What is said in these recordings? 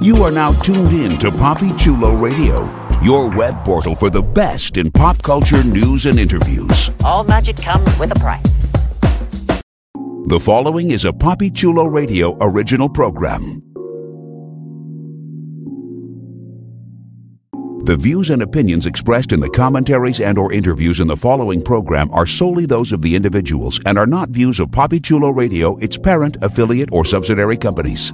You are now tuned in to Poppy Chulo Radio, your web portal for the best in pop culture news and interviews. All magic comes with a price. The following is a Poppy Chulo Radio original program. The views and opinions expressed in the commentaries and or interviews in the following program are solely those of the individuals and are not views of Poppy Chulo Radio, its parent, affiliate, or subsidiary companies.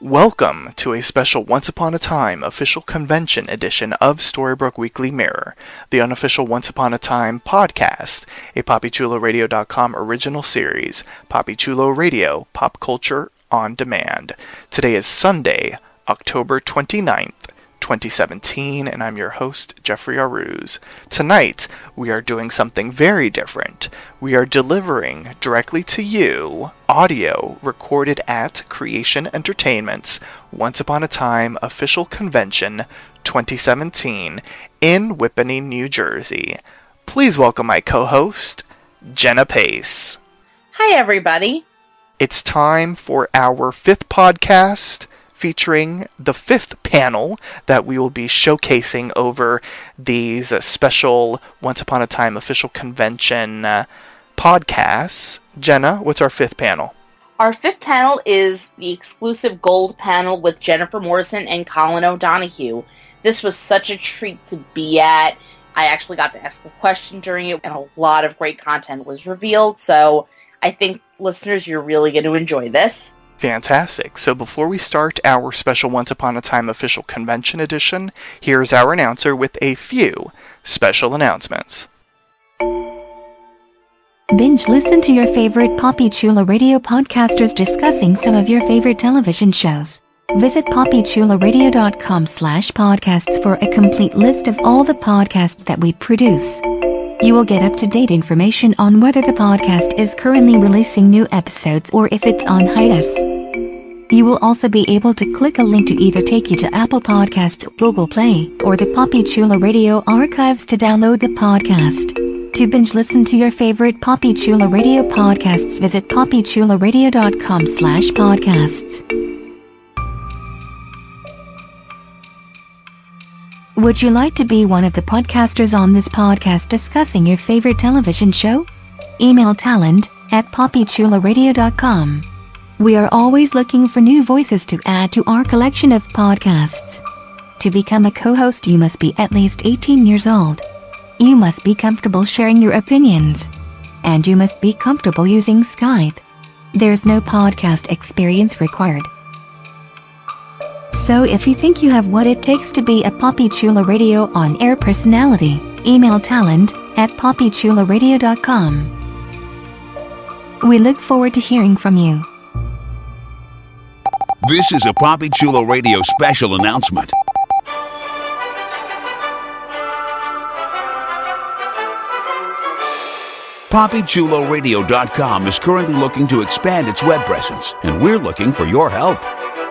Welcome to a special Once Upon a Time official convention edition of Storybrooke Weekly Mirror, the unofficial Once Upon a Time podcast, a PoppyChuloRadio.com original series, Poppy Chulo Radio, Pop Culture on Demand. Today is Sunday, October 29th, 2017, and I'm your host, Jeffrey Aruz. Tonight, we are doing something very different. We are delivering directly to you audio recorded at Creation Entertainment's Once Upon a Time official convention 2017 in Whippany, New Jersey. Please welcome my co host, Jenna Pace. Hi, everybody. It's time for our fifth podcast featuring the fifth panel that we will be showcasing over these special Once Upon a Time official convention uh, podcasts. Jenna, what's our fifth panel? Our fifth panel is the exclusive gold panel with Jennifer Morrison and Colin O'Donoghue. This was such a treat to be at. I actually got to ask a question during it, and a lot of great content was revealed. So I think listeners, you're really going to enjoy this. Fantastic. So before we start our special Once Upon a Time official convention edition, here's our announcer with a few special announcements. Binge listen to your favorite Poppy Chulo radio podcasters discussing some of your favorite television shows. Visit poppychuloradio.com slash podcasts for a complete list of all the podcasts that we produce. You will get up-to-date information on whether the podcast is currently releasing new episodes or if it's on hiatus. You will also be able to click a link to either take you to Apple Podcasts, Google Play, or the Poppy Chulo Radio archives to download the podcast. To binge listen to your favorite Poppy Chulo Radio podcasts, visit poppychuloradio.com slash podcasts. Would you like to be one of the podcasters on this podcast discussing your favorite television show? Email talent at poppychuloradio.com. We are always looking for new voices to add to our collection of podcasts. To become a co-host you must be at least 18 years old. You must be comfortable sharing your opinions. And you must be comfortable using Skype. There's no podcast experience required. So if you think you have what it takes to be a Poppy Chulo Radio on-air personality, email talent at poppychuloradio.com. We look forward to hearing from you. This is a Poppy Chulo Radio special announcement. PoppyChuloRadio.com is currently looking to expand its web presence, and we're looking for your help.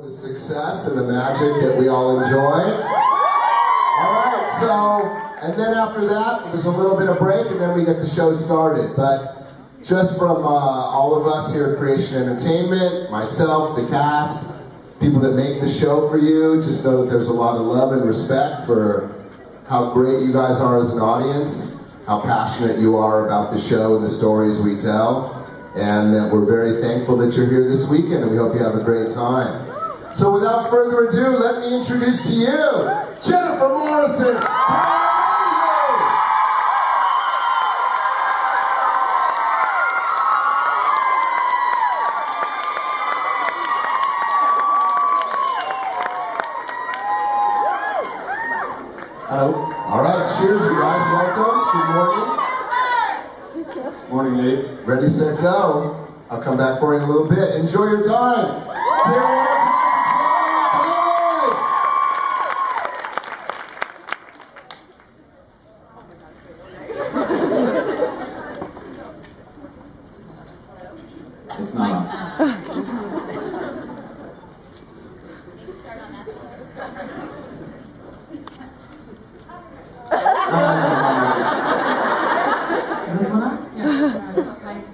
The success and the magic that we all enjoy. All right, so, and then after that, there's a little bit of break, and then we get the show started. But just from uh, all of us here at Creation Entertainment, myself, the cast, people that make the show for you, just know that there's a lot of love and respect for how great you guys are as an audience, how passionate you are about the show and the stories we tell, and that we're very thankful that you're here this weekend, and we hope you have a great time. So without further ado, let me introduce to you Jennifer Morrison. Hello. All right, cheers, you guys. Welcome. Good morning. Morning, Lee. Ready, set, go. I'll come back for you in a little bit. Enjoy your time. Say it one more time, John Conley. It's not on. Is this one on? Yeah. Nice.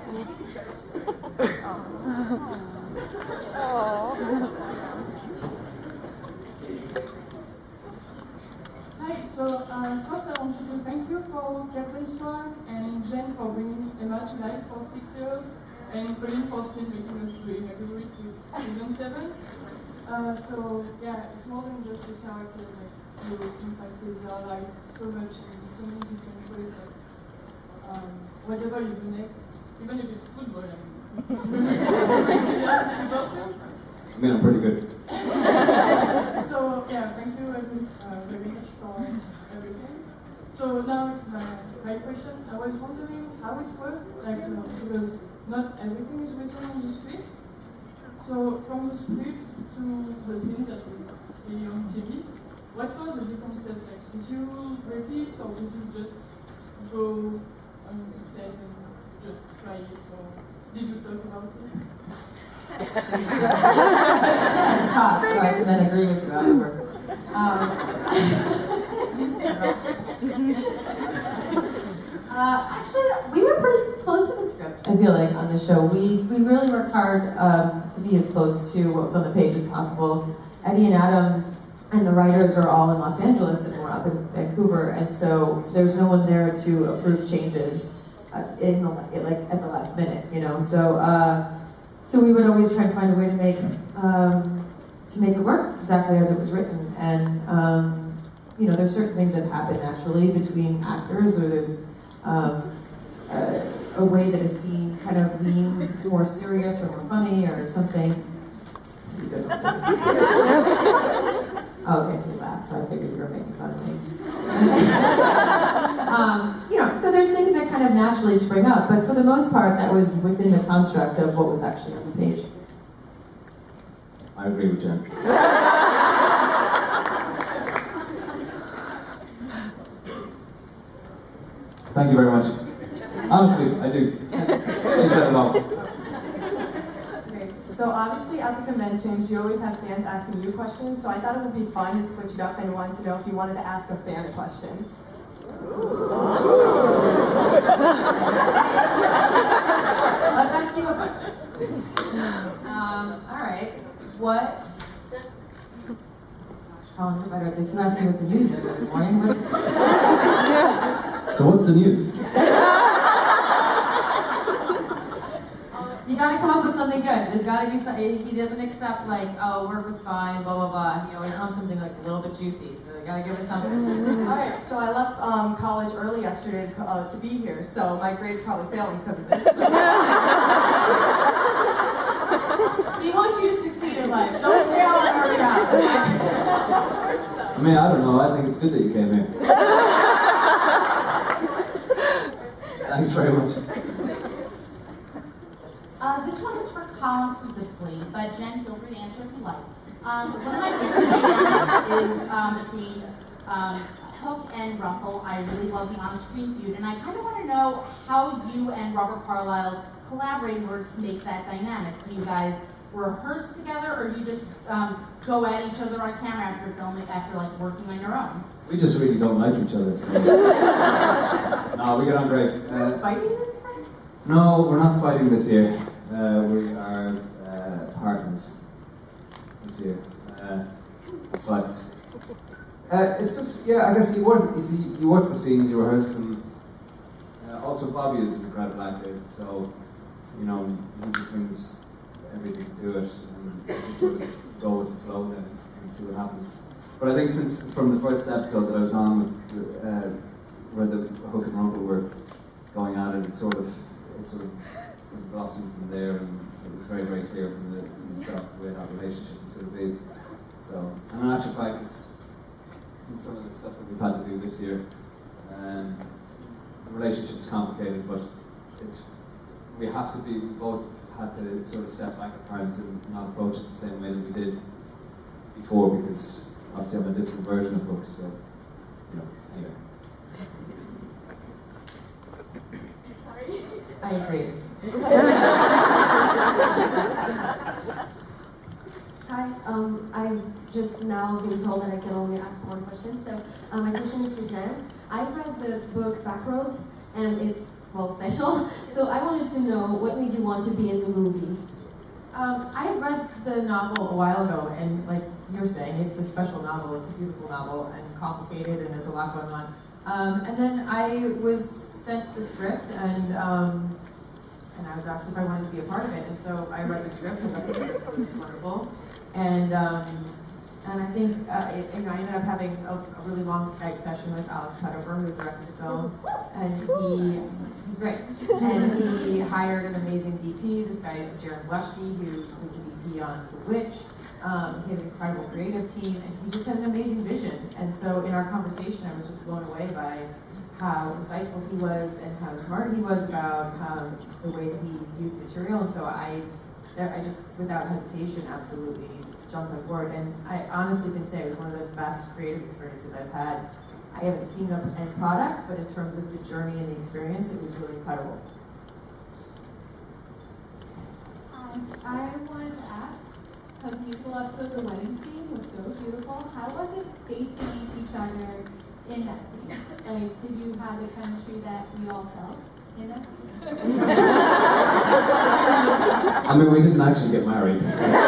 Hi, so uh, first I want to thank you for Captain Strong and Jen for bringing Emma to life for six years and Colin for still making us doing every week with season seven. Uh, so yeah, it's more than just the characters that you impacted their lives so much in so many different ways that um, whatever you do next, even if it's football, I mean, yeah, support you. I mean, I'm pretty good. So yeah, thank you very, uh, very much for everything. So now my, my question, I was wondering how it worked, like uh, because not everything is written on the script. So from the script to the scenes that we see on TV, what was the different steps like? Did you repeat or did you just go on the set and just try it or did you talk about it? Talk, so I can then agree with you afterwards. Um, uh, actually, we were pretty close to the script. I feel like on the show, we we really worked hard um, to be as close to what was on the page as possible. Eddie and Adam and the writers are all in Los Angeles, and we're up in Vancouver, and so there's no one there to approve changes uh, in the, like at the last minute, you know. So. Uh, so we would always try and find a way to make um, to make it work exactly as it was written. And um, you know, there's certain things that happen naturally between actors, or there's um, a, a way that a scene kind of leans more serious or more funny or something. Oh, okay, you laughed, so I figured you were making fun of me. um, you know, so there's things that kind of naturally spring up, but for the most part, that was within the construct of what was actually on the page. I agree with Jen. Thank you very much. Honestly, I do. She said it all. Okay, so obviously at the conventions, you always have fans asking you questions, so I thought it would be fun to switch it up and wanted to know if you wanted to ask a fan a question. Let's ask you a question. Um, all right. What? Colin, you're better at this. You asked me what the news is every morning. What? So what's the news? You gotta come up with something good. There's gotta be some. He doesn't accept like, oh, work was fine, blah blah blah. He always wants something like a little bit juicy. So you gotta give us something. All right, so I left um, college early yesterday to, uh, to be here, so my grade's probably failing because of this. we want you to succeed in life. Don't fail on our behalf. I mean, I don't know. I think it's good that you came here. Thanks very much. Uh, this one is for Colin specifically, but Jen, feel free to answer if you like. Um, one of my favorite dynamics is um, between um, Hook and Rumple. I really love the on-screen feud, and I kind of want to know how you and Robert Carlyle collaborate in order to make that dynamic. Do you guys rehearse together, or do you just um, go at each other on camera after filming, after like working on your own? We just really don't like each other. So. no, we get on great. Uh, fighting this year? no, we're not fighting this year. Uh, we are partners this year. Uh, but uh, it's just, yeah, I guess you work, you see, you work the scenes, you rehearse them. Uh, also, Bobby is an incredible actor, so, you know, he just brings everything to it and just sort of go with the flow then and see what happens. But I think since from the first episode that I was on with, uh, where the Hook and Rumple were going at it, it sort of, it sort of was blossomed from there and it was very, very clear from the, from the start the way that relationship was going to be. So, and in actual fact, it's, it's some of the stuff that we've had to do this year. Um, the relationship is complicated, but it's we have to be we both had to sort of step back at times and not approach it the same way that we did before because obviously I'm a different version of books, so you know, anyway. I agree. Hi, um, I've just now been told that I can only ask one question, so uh, my question is for Jen. I've read the book Backroads, and it's, well, special, so I wanted to know what made you want to be in the movie? Um, I read the novel a while ago, and like you're saying, it's a special novel. It's a beautiful novel and complicated, and there's a lot going on. Um, and then I was sent the script, and um, and I was asked if I wanted to be a part of it. And so I read the script, and the script was wonderful. And um, and I think uh, it, know, I ended up having a, a really long Skype session with Alex Pettyfer, who directed the film, and he he's great. And he hired an amazing DP, this guy Jarin Blaschke, who was the DP on The Witch. Um, he had an incredible creative team, and he just had an amazing vision. And so in our conversation, I was just blown away by how insightful he was and how smart he was about um, the way that he viewed material. And so I, I just, without hesitation, absolutely jumped on board. And I honestly can say it was one of the best creative experiences I've had. I haven't seen the end product, but in terms of the journey and the experience, it was really incredible. Um, I wanted to ask, because musical episode, the wedding scene was so beautiful. How was it facing each other in that? Like, did you have the chemistry that we all felt in that scene? I mean, we didn't actually get married. Looking at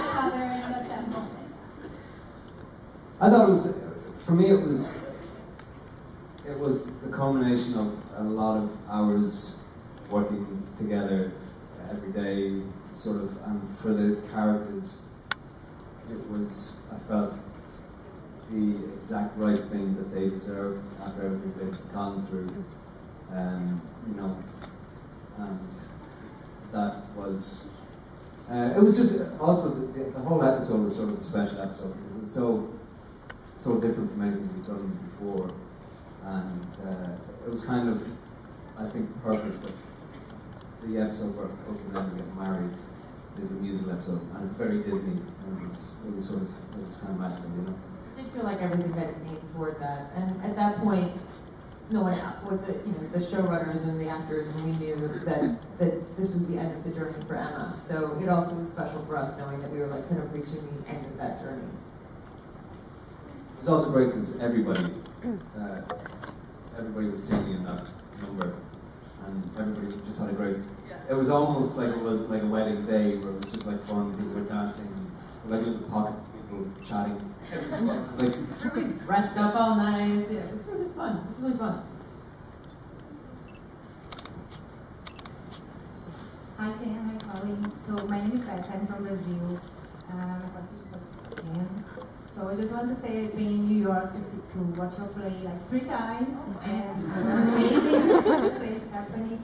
each other and at that moment. I thought it was, for me, it was, it was the culmination of a lot of hours working together every day, sort of, and for the characters, it was, I felt, the exact right thing that they deserve after everything they've gone through, um, you know, and that was, uh, it was just also the, the whole episode was sort of a special episode because it was so so different from anything we've done before, and uh, it was kind of I think perfect that the episode where Hook and get married is the musical episode, and it's very Disney, and it was it was sort of it was kind of magical, you know. I did feel like everything had aimed toward that. And at that point, no one, with the, you know, the showrunners and the actors, and we knew that, that this was the end of the journey for Emma. So it also was special for us knowing that we were like kind of reaching the end of that journey. It's also great because everybody, uh, everybody was singing in that number, and everybody just had a great. It was almost like it was like a wedding day where it was just like fun. People were dancing, like little pockets of people chatting. It was fun. Like Everybody's dressed up all nice. Yeah, it was, it was fun. It was really fun. Hi, Jan. Hi, Colleen. So my name is Beth. I'm from Brazil. Um, Jan. So I just want to say I've been in New York to, see, to watch your play like three times, and amazing place happening.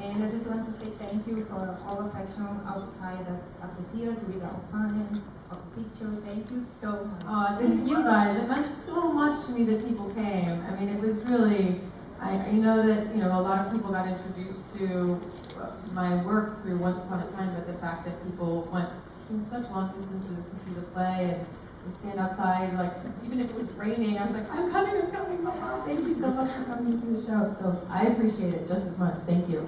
And I just want to say thank you for all affection outside of, of the theater with our comments, Thank you so much. Oh, thank you guys. It meant so much to me that people came. I mean, it was really. I, I know that you know a lot of people got introduced to my work through Once Upon a Time, but the fact that people went from such long distances to see the play and, and stand outside, like even if it was raining, I was like, I'm coming, I'm coming, Mama. Thank you so much for coming to see the show. So I appreciate it just as much. Thank you.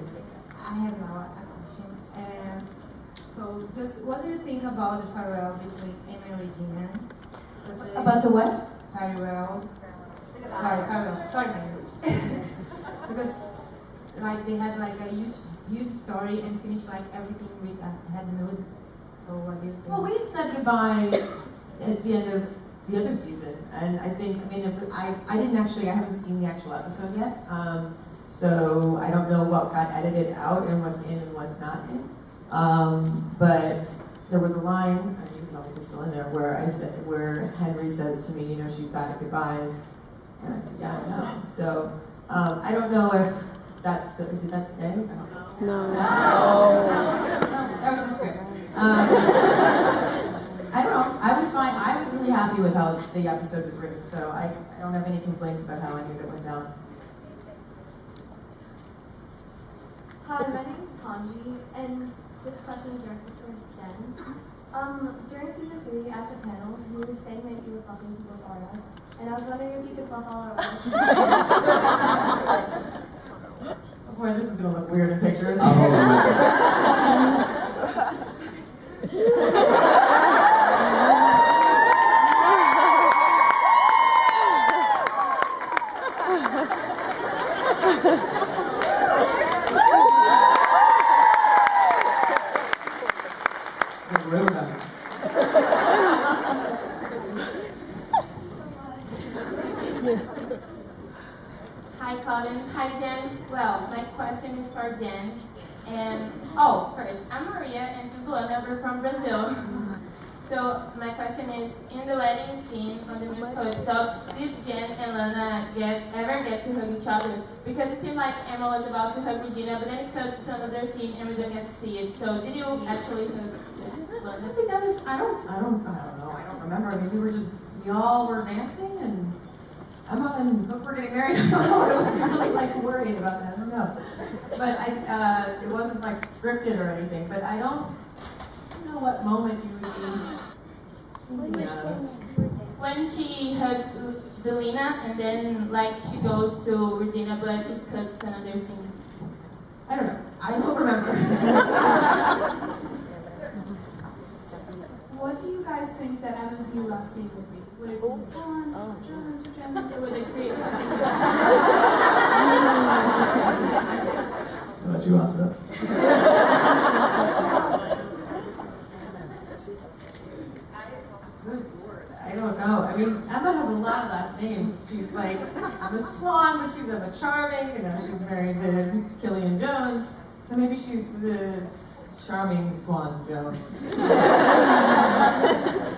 I have. Um, so, just what do you think about the farewell between Emma and Regina? Does About the what? Farewell. Sorry, farewell. Sorry, my English. because, like, they had like a huge, huge story and finished like everything with a head mood. So, what do you think? Well, we had said goodbye at the end of the other season, and I think, I mean, it, I, I didn't actually, I haven't seen the actual episode yet, um, so I don't know what got edited out and what's in and what's not in. Um, but there was a line, I mean, you can tell me if it's still in there, where I said, where Henry says to me, you know, she's bad at goodbyes, and I said, yeah, I know. So um, I don't know if that's did that stay? I don't know. No. That was the script. Um, I don't know. I was fine. I was really happy with how the episode was written, so I, I don't have any complaints about how any of it went down. Hi, my name is Hanji, and this question is directed towards Jen. Um, during season three, at the panels, you were saying that you were fucking people's auras, and I was wondering if you could fuck all our auras. Boy, this is gonna look weird in pictures. I'll hold the mic. The real dance. Hi, Jen. Well, my question is for Jen. And, oh, first, I'm Maria, and she's Luana. We're from Brazil. So, my question is, in the wedding scene on the musical episode, did Jen and Lana get ever get to hug each other? Because it seemed like Emma was about to hug Regina, but then it cuts to another scene and we don't get to see it. So, did you actually hug I think that was, I don't, I don't, I don't know, I don't remember. I mean, we were just, we all were dancing and Emma and Hook were getting married. I don't I wasn't really like worried about that, I don't know. But I, uh, it wasn't like scripted or anything, but I don't, I don't know what moment you would be. thinking of. When she hugs Zelena and then like she goes to Regina, but it cuts to another scene. I don't know, I don't remember. What do you guys think that Emma's new last scene would be? Would it be swans, oh. drums, drums, or would they create something I'll you answer that. Good lord, I don't know. I mean, Emma has a lot of last names. She's like, I'm swan, but she's Emma Charming, and now she's married to Killian Jones. So maybe she's the charming Swan Jones.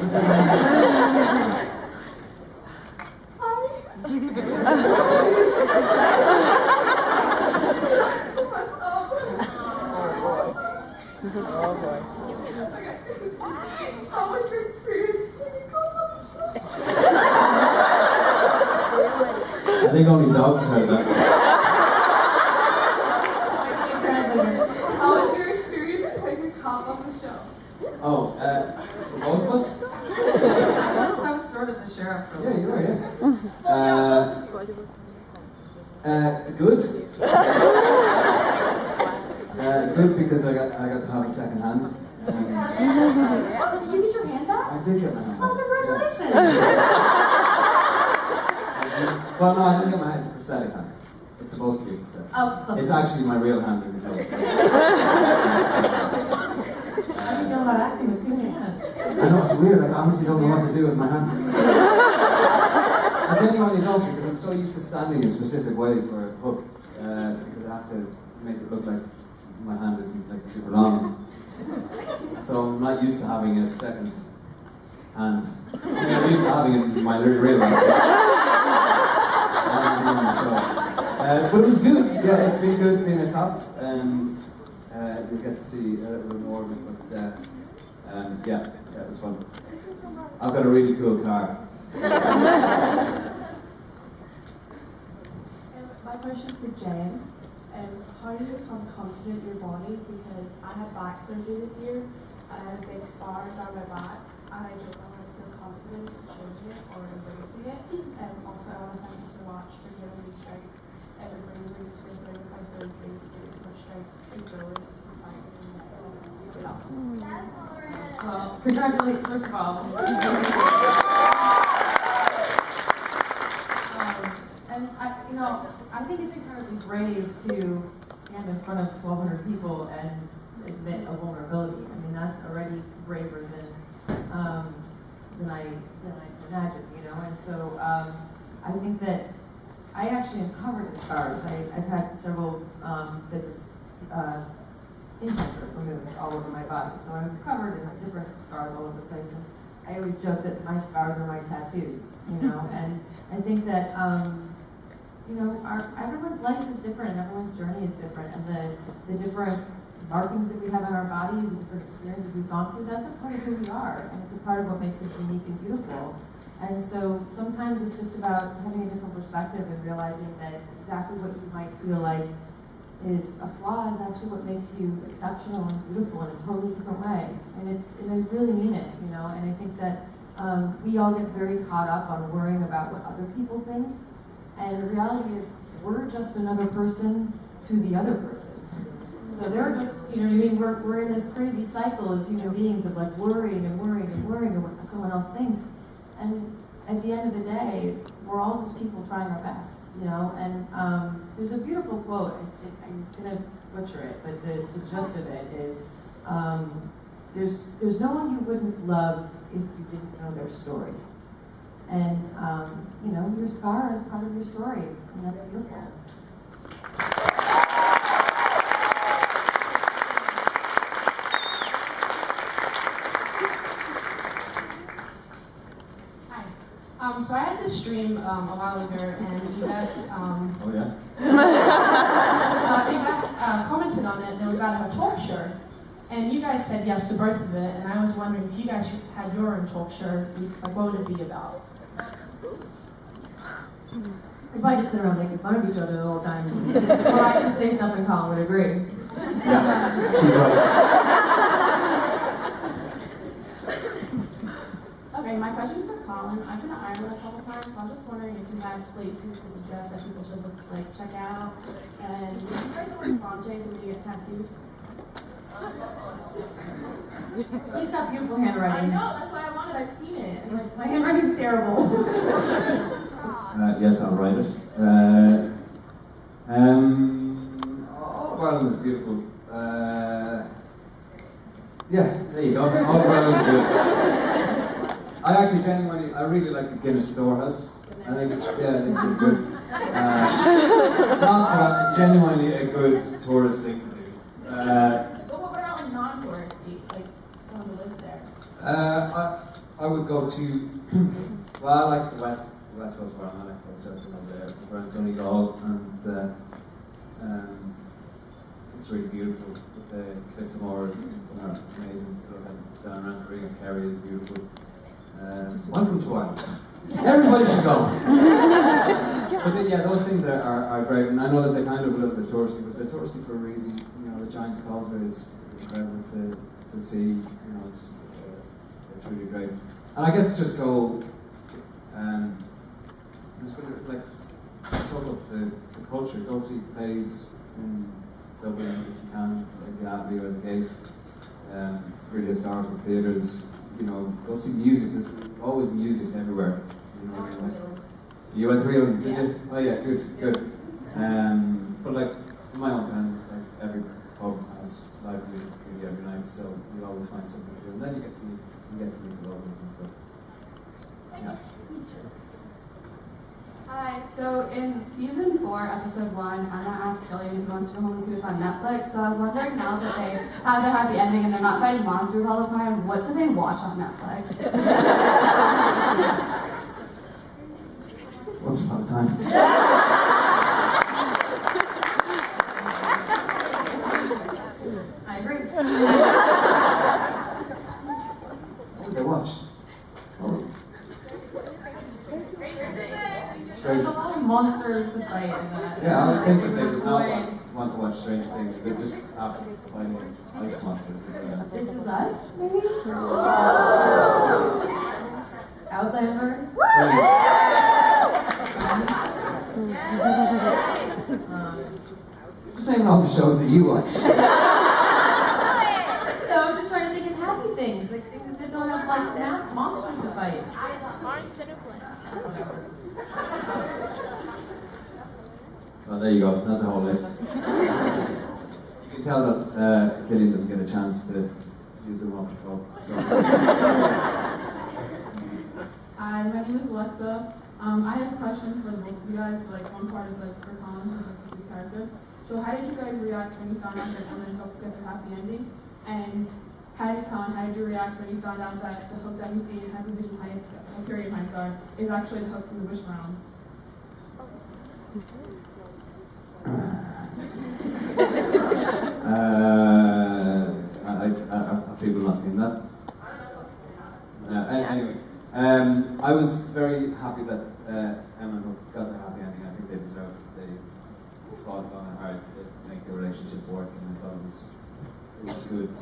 Yeah. I know it's weird. I honestly don't know what to do with my hand. I genuinely don't because I'm so used to standing in a specific way for a hook uh, because I have to make it look like my hand isn't like super long. So I'm not used to having a second hand. I mean, I'm used to having it in my real real. Uh, but it was good. Yeah, it's been good being a cop. Um, uh, you'll get to see a little more of it, but uh, um, yeah, yeah, it was fun. I've got a really cool car. My question's for Jen. Um, how do you become confident in your body? Because I had back surgery this year, and I had a big scar down my back, and I don't know how to feel confident in changing it or embracing it. And also, I want to thank you so much for giving me strength and for bringing me to go through my surgeries, giving me so much strength and growth to be fine. Keep it up. Well, congratulations, first of all. Um, and I, you know, I think it's incredibly brave to stand in front of 1,200 people and admit a vulnerability. I mean, that's already braver than um, than I than I imagined, you know. And so um, I think that I actually am covered in scars. I, I've had several um, bits of uh, skin cancer removed all over my body, so I'm covered in different scars all over the place. And I always joke that my scars are my tattoos, you know. and I think that um, you know, our, everyone's life is different, and everyone's journey is different, and the the different markings that we have on our bodies, the different experiences we've gone through, that's a part of who we are, and it's a part of what makes us unique and beautiful. And so sometimes it's just about having a different perspective and realizing that exactly what you might feel like is a flaw is actually what makes you exceptional and beautiful in a totally different way. And it's and I really mean it, you know. And I think that um, we all get very caught up on worrying about what other people think. And the reality is, we're just another person to the other person. So they're just, you know what I mean? We're, we're in this crazy cycle as human beings of like worrying and worrying and worrying about what someone else thinks. And at the end of the day, we're all just people trying our best, you know? And um, there's a beautiful quote, I, I'm gonna butcher it, but the, the gist of it is, um, there's, there's no one you wouldn't love if you didn't know their story. And, um, you know, your scar is part of your story, and that's beautiful. Um, so I had this stream um, a while ago, and Yvette, um, Oh yeah. uh, Yvette uh, commented on it, and it was about her talk show. And you guys said yes to both of it, and I was wondering if you guys had your own talk show, like what would it be about? If I just sit around making fun of each other the whole time, or I just say stuff and Colin would agree. Okay, my question's for Colin. I've been to Ireland a couple times, so I'm just wondering if you had places to suggest that people should look, like check out. And did you guys know where Sanjay can get tattooed? He's got beautiful I handwriting. know, that's why I wanted. I've seen it. And, like, My handwriting's terrible. Uh, yes, I'll write it. Uh, um, all of Ireland is beautiful. Uh, yeah, there you go. All of Ireland is good. I actually genuinely, I really like the Guinness Storehouse. I think it's, yeah, I think it's a good, uh, not that, it's genuinely a good tourist thing to do. Uh, But what about like non-touristy, like someone who lives there? Uh, I, I would go to, well, I like the west, the west coast where I'm at, I started over there, around Donegal, and uh, um, it's really beautiful. The cliffs of Moher are amazing. Down around the Ring of Kerry is beautiful. Um, welcome to Ireland. Everybody should go. but then, yeah, those things are, are, are great, and I know that they kind of little bit touristy, but they're touristy for a reason. You know, the Giant's Causeway is incredible to, to see. You know, it's uh, it's really great. And I guess just go, um, go to, like sort of the, the culture. Go see plays in Dublin if you can, like the Abbey or the Gate. Um, really historical theatres. You know, go see music. There's always music everywhere. You know, like, you went to Reelings, did you? Oh yeah, good, good. Um, but like in my own town, like every pub has live music every night, so you always find something to do. And then you get to meet, you get to meet the locals and stuff. Yeah. Hi, so in season four, episode one, Anna asked Killian who wants to go home and see what's on Netflix. So I was wondering now that they have their happy ending and they're not fighting monsters all the time, what do they watch on Netflix? Once upon a time. I agree. What did they watch? Oh, There's a lot of monsters to fight in that. yeah, I would think that they would not Boy. want, want to watch Things. They're just after fighting ice monsters. Yeah. This is us, maybe? Outlander? Just naming all the shows that you watch. No, I'm just trying to think of happy things, like things that don't have like ma- monsters to fight. Well, there you go. That's a whole list. you can tell that uh, Killian doesn't get a chance to use a microphone. Hi, my name is Alexa. Um, I have a question for the both of you guys, but like one part is like for Colin, because like his character. So how did you guys react when you found out that Emma and Hook get their happy ending? And how did Colin, how did you react when you found out that the hook that you see in Happy Vision Heights, Hyperion Heights are, is actually the hook from the Wish Realm? Uh, seen that? Uh, anyway, um, I was very happy that uh, Emma got the happy ending. I think they deserved it. They fought long and hard to, make the relationship work, and I thought it was it was good.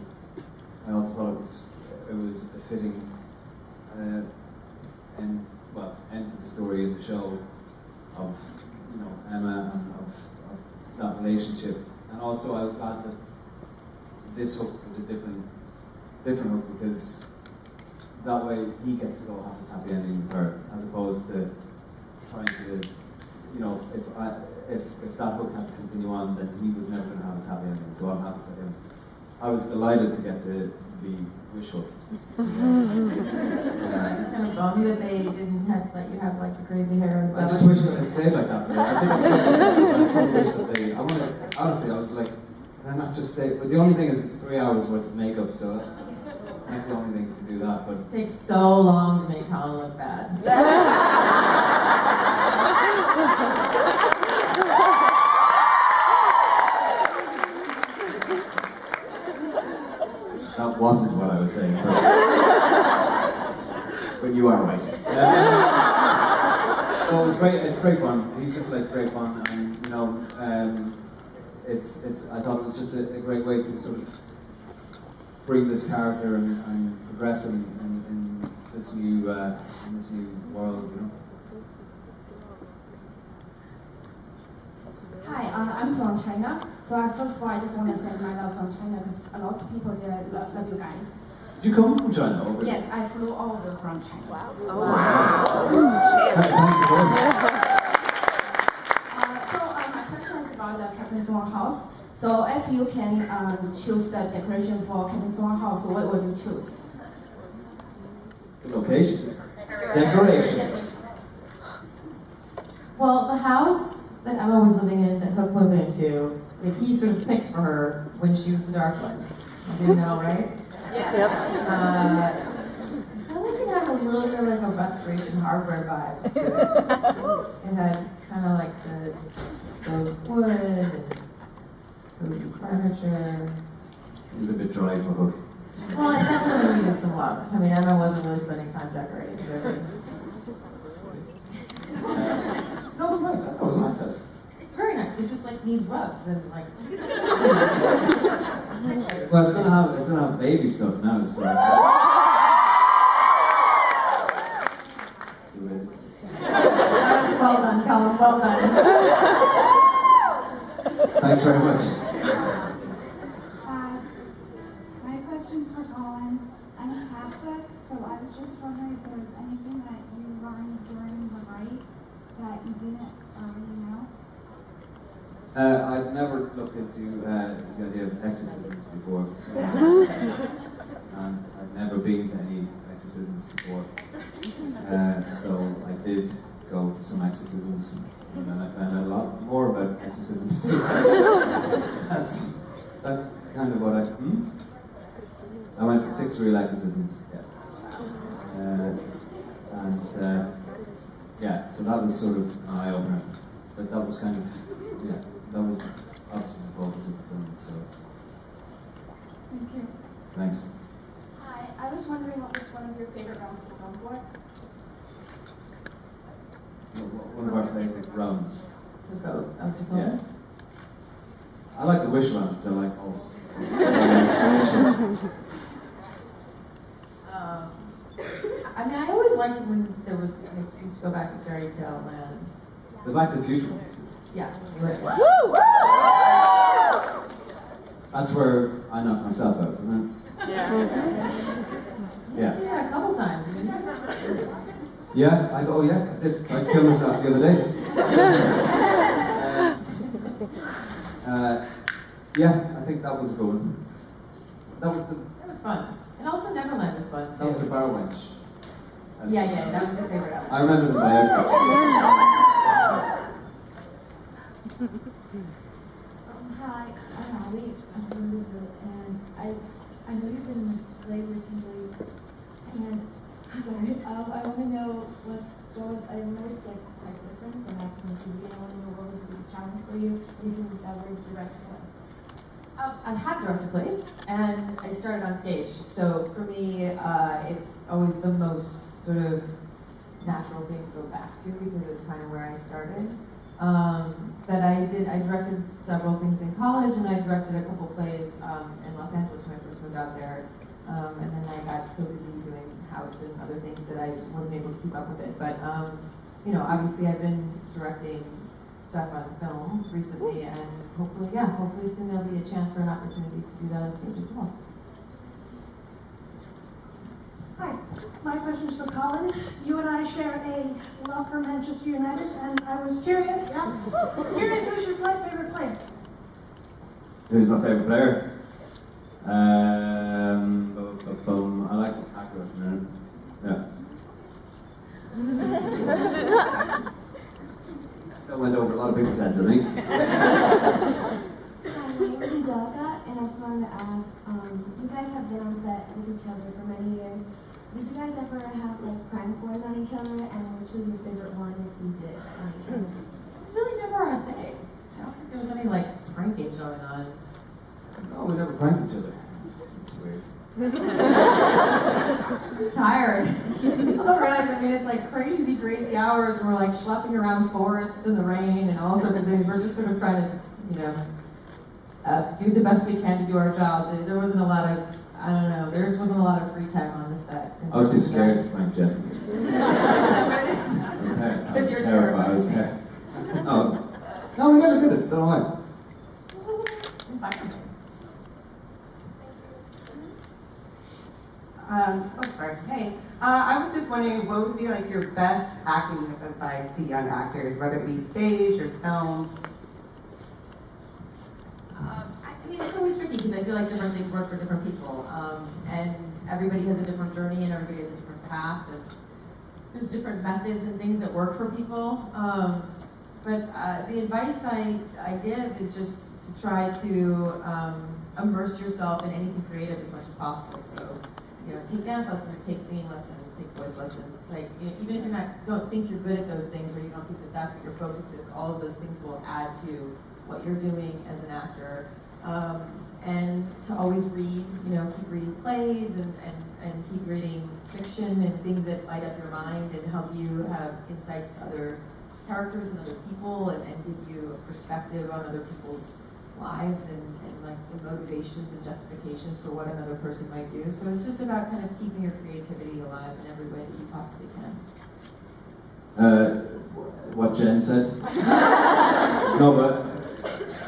I also thought it was it was a fitting uh, end well end to the story of the show of you know Emma and of, of that relationship. And also I was glad that this hook was a different different hook because that way he gets to go have his happy ending with her as opposed to trying to you know if I if, if that hook had to continue on then he was never going to have his happy ending so I'm happy for him. I was delighted to get to be Wish Hook. kind of bummed that they didn't have, let you have like the crazy hair I just wish that it stayed like that. I think I so wish that they. I want to. Honestly, I was like, can I not just stay? But the only thing is, it's three hours worth of makeup, so that's that's the only thing to do that. But It takes so long to make Colin look bad. that wasn't what I was saying. But, but you are right. So it was great. It's great fun. He's just like great fun, and you know, um, it's it's. I thought it was just a, a great way to sort of bring this character and, and progress him in, in this new uh, in this new world. You know. Hi, uh, I'm from China. So I, first of all, I just want to send my love from China because a lot of people there love, love you guys. Did you come from China? Or Yes, I flew all over from China. Wow. Thank you very much. Uh, so uh, my question is about the Captain Swan house. So if you can um, choose the decoration for Captain Swan house, what would you choose? The location, decoration. Well, the house that Emma was living in, that Hook moved into, like he sort of picked for her when she was the Dark One. You know, right? Yep. Uh, I think it had a little bit of like a restoration hardware vibe to it. It had kind of like the stove wood and furniture. It was a bit dry for Hook. Well, it definitely needed some love. I mean, Emma wasn't really spending time decorating. did? That was nice. That was nice. That's- It's very nice. It just like needs rugs and like. Well, it's gonna have it's gonna have baby stuff now, so. well done, Colin. Well done. Thanks very much. For Colin. I'm a Catholic, so I was just wondering if there was anything that you learned during the rite that you didn't already know. Uh, I've never looked into uh, the idea of exorcisms before. and I've never been to any exorcisms before. Uh, so I did go to some exorcisms, and then I found out a lot more about exorcisms. That's, that's, kind of what I. Hmm? I went to six real exorcisms. Yeah. Uh, and uh, yeah, so that was sort of an eye opener. But that was kind of yeah, that was obviously the focus of the film. So Thank you. thanks. Hi, I was wondering what was one of your favorite rounds to run for? One of our favorite rounds. To go up to Yeah. I like the wish rounds. I like all. Um, I mean, I always liked it when there was an excuse to go back to fairy tale land. The Back to the Future ones. Yeah, right. That's where I knocked myself out, isn't it? Yeah. Yeah. Yeah, a couple times. didn't you? Yeah. I oh yeah. I did. I killed myself the other day. uh, uh, yeah. I think that was a good. That was the That was fun. And also Neverland was fun too. that was the bar wench. Yeah, yeah, that was your favorite element. I remember the my outfits. Um, hi, I'm Ali. I'm from Brazil, and I I know you've been late recently, and I'm sorry. Um, I want to know what's what was I know it's like quite different from acting on TV. and I want to know what was the biggest challenge for you, if you've ever directed. I've had director plays. and I started on stage. So for me, uh, it's always the most sort of natural thing to go back to because it's kind of where I started. Um, but I did, I directed several things in college and I directed a couple plays um, in Los Angeles when I first moved out there. Um, and then I got so busy doing house and other things that I wasn't able to keep up with it. But, um, you know, obviously I've been directing stuff on film recently and hopefully, yeah, hopefully soon there'll be a chance or an opportunity to do that on stage as well. Hi, my question is for Colin. You and I share a love for Manchester United, and I was curious, yeah, was curious who's your play- favorite player? Who's my favourite player? Um, bu- bu- bum, I like Lukaku at the minute. Yeah. That went over a lot of people's heads, I think. Hi, my name is Angelica, and I just wanted to ask, um, you guys have been on set with each other for many years. Did you guys ever have like prank boys on each other, and which was your favorite one if you did on each other? It's really never a thing. I don't think there was any like pranking going on. Oh, we never pranked each other. It's weird. I'm too tired. I don't realize, I mean, it's like crazy, crazy hours, and we're like schlepping around forests in the rain and all sorts of things. We're just sort of trying to, you know, uh, do the best we can to do our jobs. And there wasn't a lot of, I don't know, there just wasn't a lot of free time on the set. I was too scared to prank Jen. I was, ter- I Because was you're terrified. I was terrified. terrified. No, no, we never did it. Don't know why. Um, oh, sorry. Hey, I was just wondering what would be like your best acting advice to young actors, whether it be stage or film? Um, I I mean, it's always tricky because I feel like different things work for different people. Um, and everybody has a different journey and everybody has a different path. And there's different methods and things that work for people. Um, but uh, the advice I, I give is just to try to um, immerse yourself in anything creative as much as possible. So, you know, take dance lessons, take singing lessons, take voice lessons. Like, you know, even if not, don't think you're good at those things or you don't think that that's what your focus is, all of those things will add to what you're doing as an actor. Um, and to always read, you know, keep reading plays and, and, and keep reading fiction and things that light up your mind and help you have insights to other characters and other people and, and give you a perspective on other people's lives and, and like the motivations and justifications for what another person might do. So it's just about kind of keeping your creativity alive in every way that you possibly can. Uh, what Jen said. no, but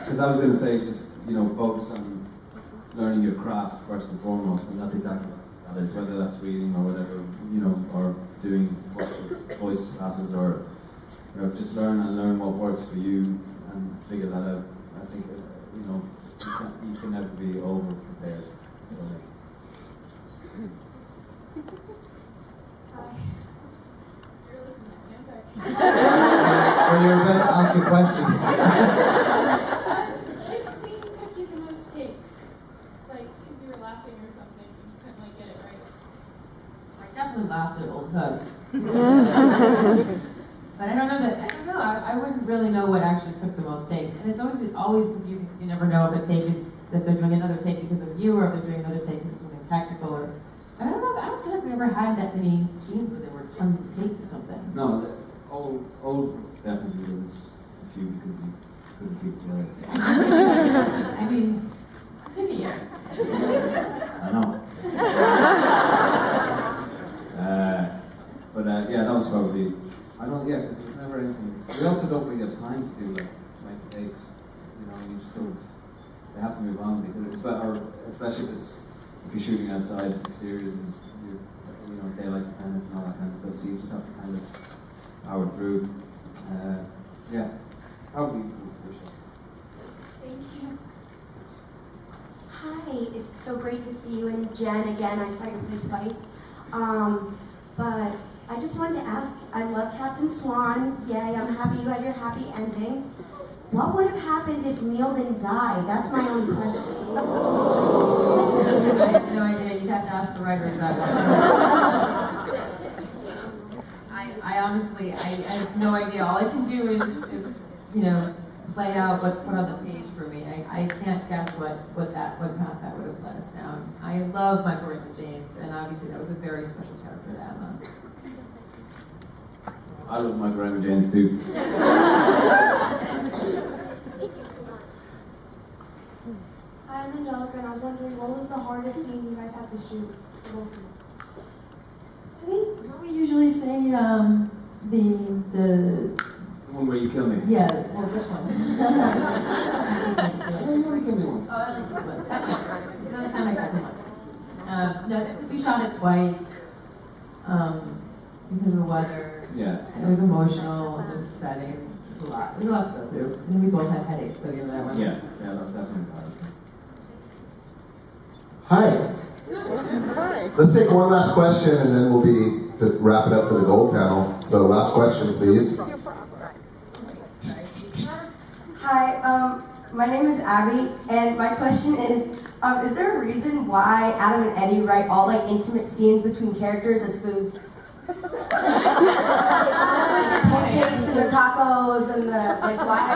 because I was going to say, just you know, focus on learning your craft first and foremost, and that's exactly what that is. Whether that's reading or whatever, you know, or doing voice classes, or you know, just learn and learn what works for you and figure that out. I think know, you can, you can never be over prepared. Or you're about to ask a question. Which scene took you the most takes? Like, because you were laughing or something, and you couldn't like get it right. I definitely laughed at Old Pug. but I don't know that, I don't know, I, I wouldn't really know what actually took the most takes. And it's always always confusing because you never know if a take is that they're doing another take because of you or if they're doing another take because of something technical or I don't know, I don't feel like we ever had that many scenes where there were tons of takes or something. No, the old old definitely was a few because you couldn't keep the others. I mean, idiot. I know. uh, but uh, yeah, that was probably. I don't. Yeah, because there's never anything. We also don't really have time to do like twenty takes. You know, you just sort of they have to move on because especially if it's if you're shooting outside exteriors and you know daylight dependent and all that kind of stuff. So you just have to kind of power through. Uh, yeah, probably. Thank you. Hi, it's so great to see you and Jen again. I saw you twice. Um, but I just wanted to ask, I love Captain Swan. Yay, I'm happy you had your happy ending. What would have happened if Neal didn't die? That's my own question. I have no idea. You'd have to ask the writers that one. I, I honestly, I, I have no idea. All I can do is, is, you know, play out what's put on the page for me. I, I can't guess what, what that what path that would have led us down. I love Michael Raymond James, and obviously that was a very special character to Emma. I love my Raymond James too. Hi, I'm Angelica, and I was wondering what was the hardest scene you guys had to shoot? for both of you? I think don't we usually say um, the the The one where you kill me. yeah well which one? You only killed me once. Oh, I like it was. Another time I got him once. Um, no, because we shot it twice um, because of the weather. Yeah. And it was emotional. It was upsetting. It was a lot. It was a lot to go through. And we both had headaches by the end of that one. Yeah, yeah, that was definitely hard. Hi. Let's take one last question and then we'll be to wrap it up for the gold panel. So last question, please. Hi, um, my name is Abby, and my question is, um, is there a reason why Adam and Eddy write all like intimate scenes between characters as foods? That's like the pancakes and the tacos and the like. Why?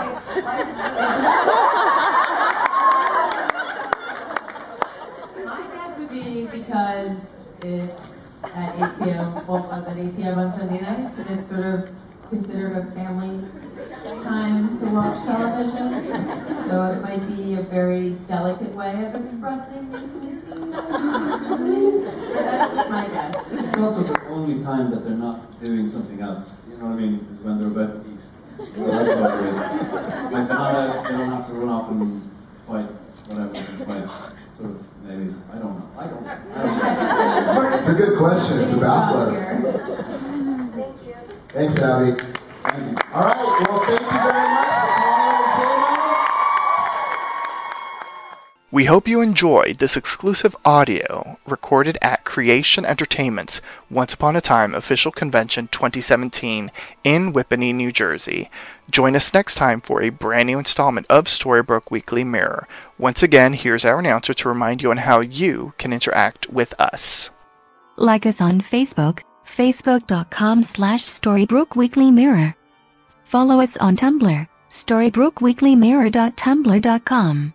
Why is My guess would be because it's at 8 p.m. Both us at 8 p.m. on Sunday nights, and it's sort of considered a family time to watch television. So it might be a very delicate way of expressing intimacy. but that's just my guess. It's also the only time that they're not doing something else. You know what I mean? Is when they're about to eat. So that's about it. Like they're not out, they don't have to run off and fight whatever they can fight. Sort of maybe. I don't know. I don't know. It's a good question. It's a baffler. Thank you. Thanks, Abby. All right. Well, thank you very much We hope you enjoyed this exclusive audio recorded at Creation Entertainment's Once Upon a Time official convention 2017 in Whippany, New Jersey. Join us next time for a brand new installment of Storybrooke Weekly Mirror. Once again, here's our announcer to remind you on how you can interact with us. Like us on Facebook, facebook.com slash Weekly Mirror. Follow us on Tumblr, storybrookweeklymirror.tumblr.com.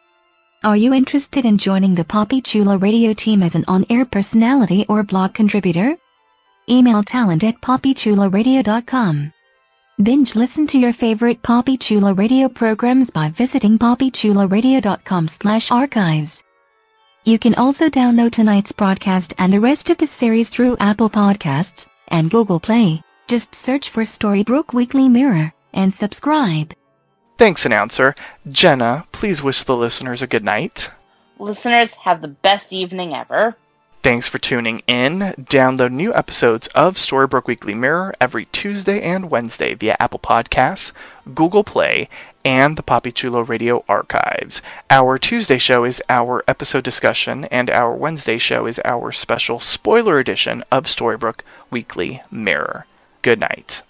Are you interested in joining the Poppy Chulo Radio team as an on-air personality or blog contributor? Email talent at poppychuloradio.com. Binge listen to your favorite Poppy Chulo Radio programs by visiting poppychuloradio.com slash archives. You can also download tonight's broadcast and the rest of the series through Apple Podcasts and Google Play. Just search for Storybrooke Weekly Mirror and subscribe. Thanks, announcer. Jenna, please wish the listeners a good night. Listeners, have the best evening ever. Thanks for tuning in. Download new episodes of Storybrooke Weekly Mirror every Tuesday and Wednesday via Apple Podcasts, Google Play, and the Poppy Chulo Radio archives. Our Tuesday show is our episode discussion, and our Wednesday show is our special spoiler edition of Storybrooke Weekly Mirror. Good night.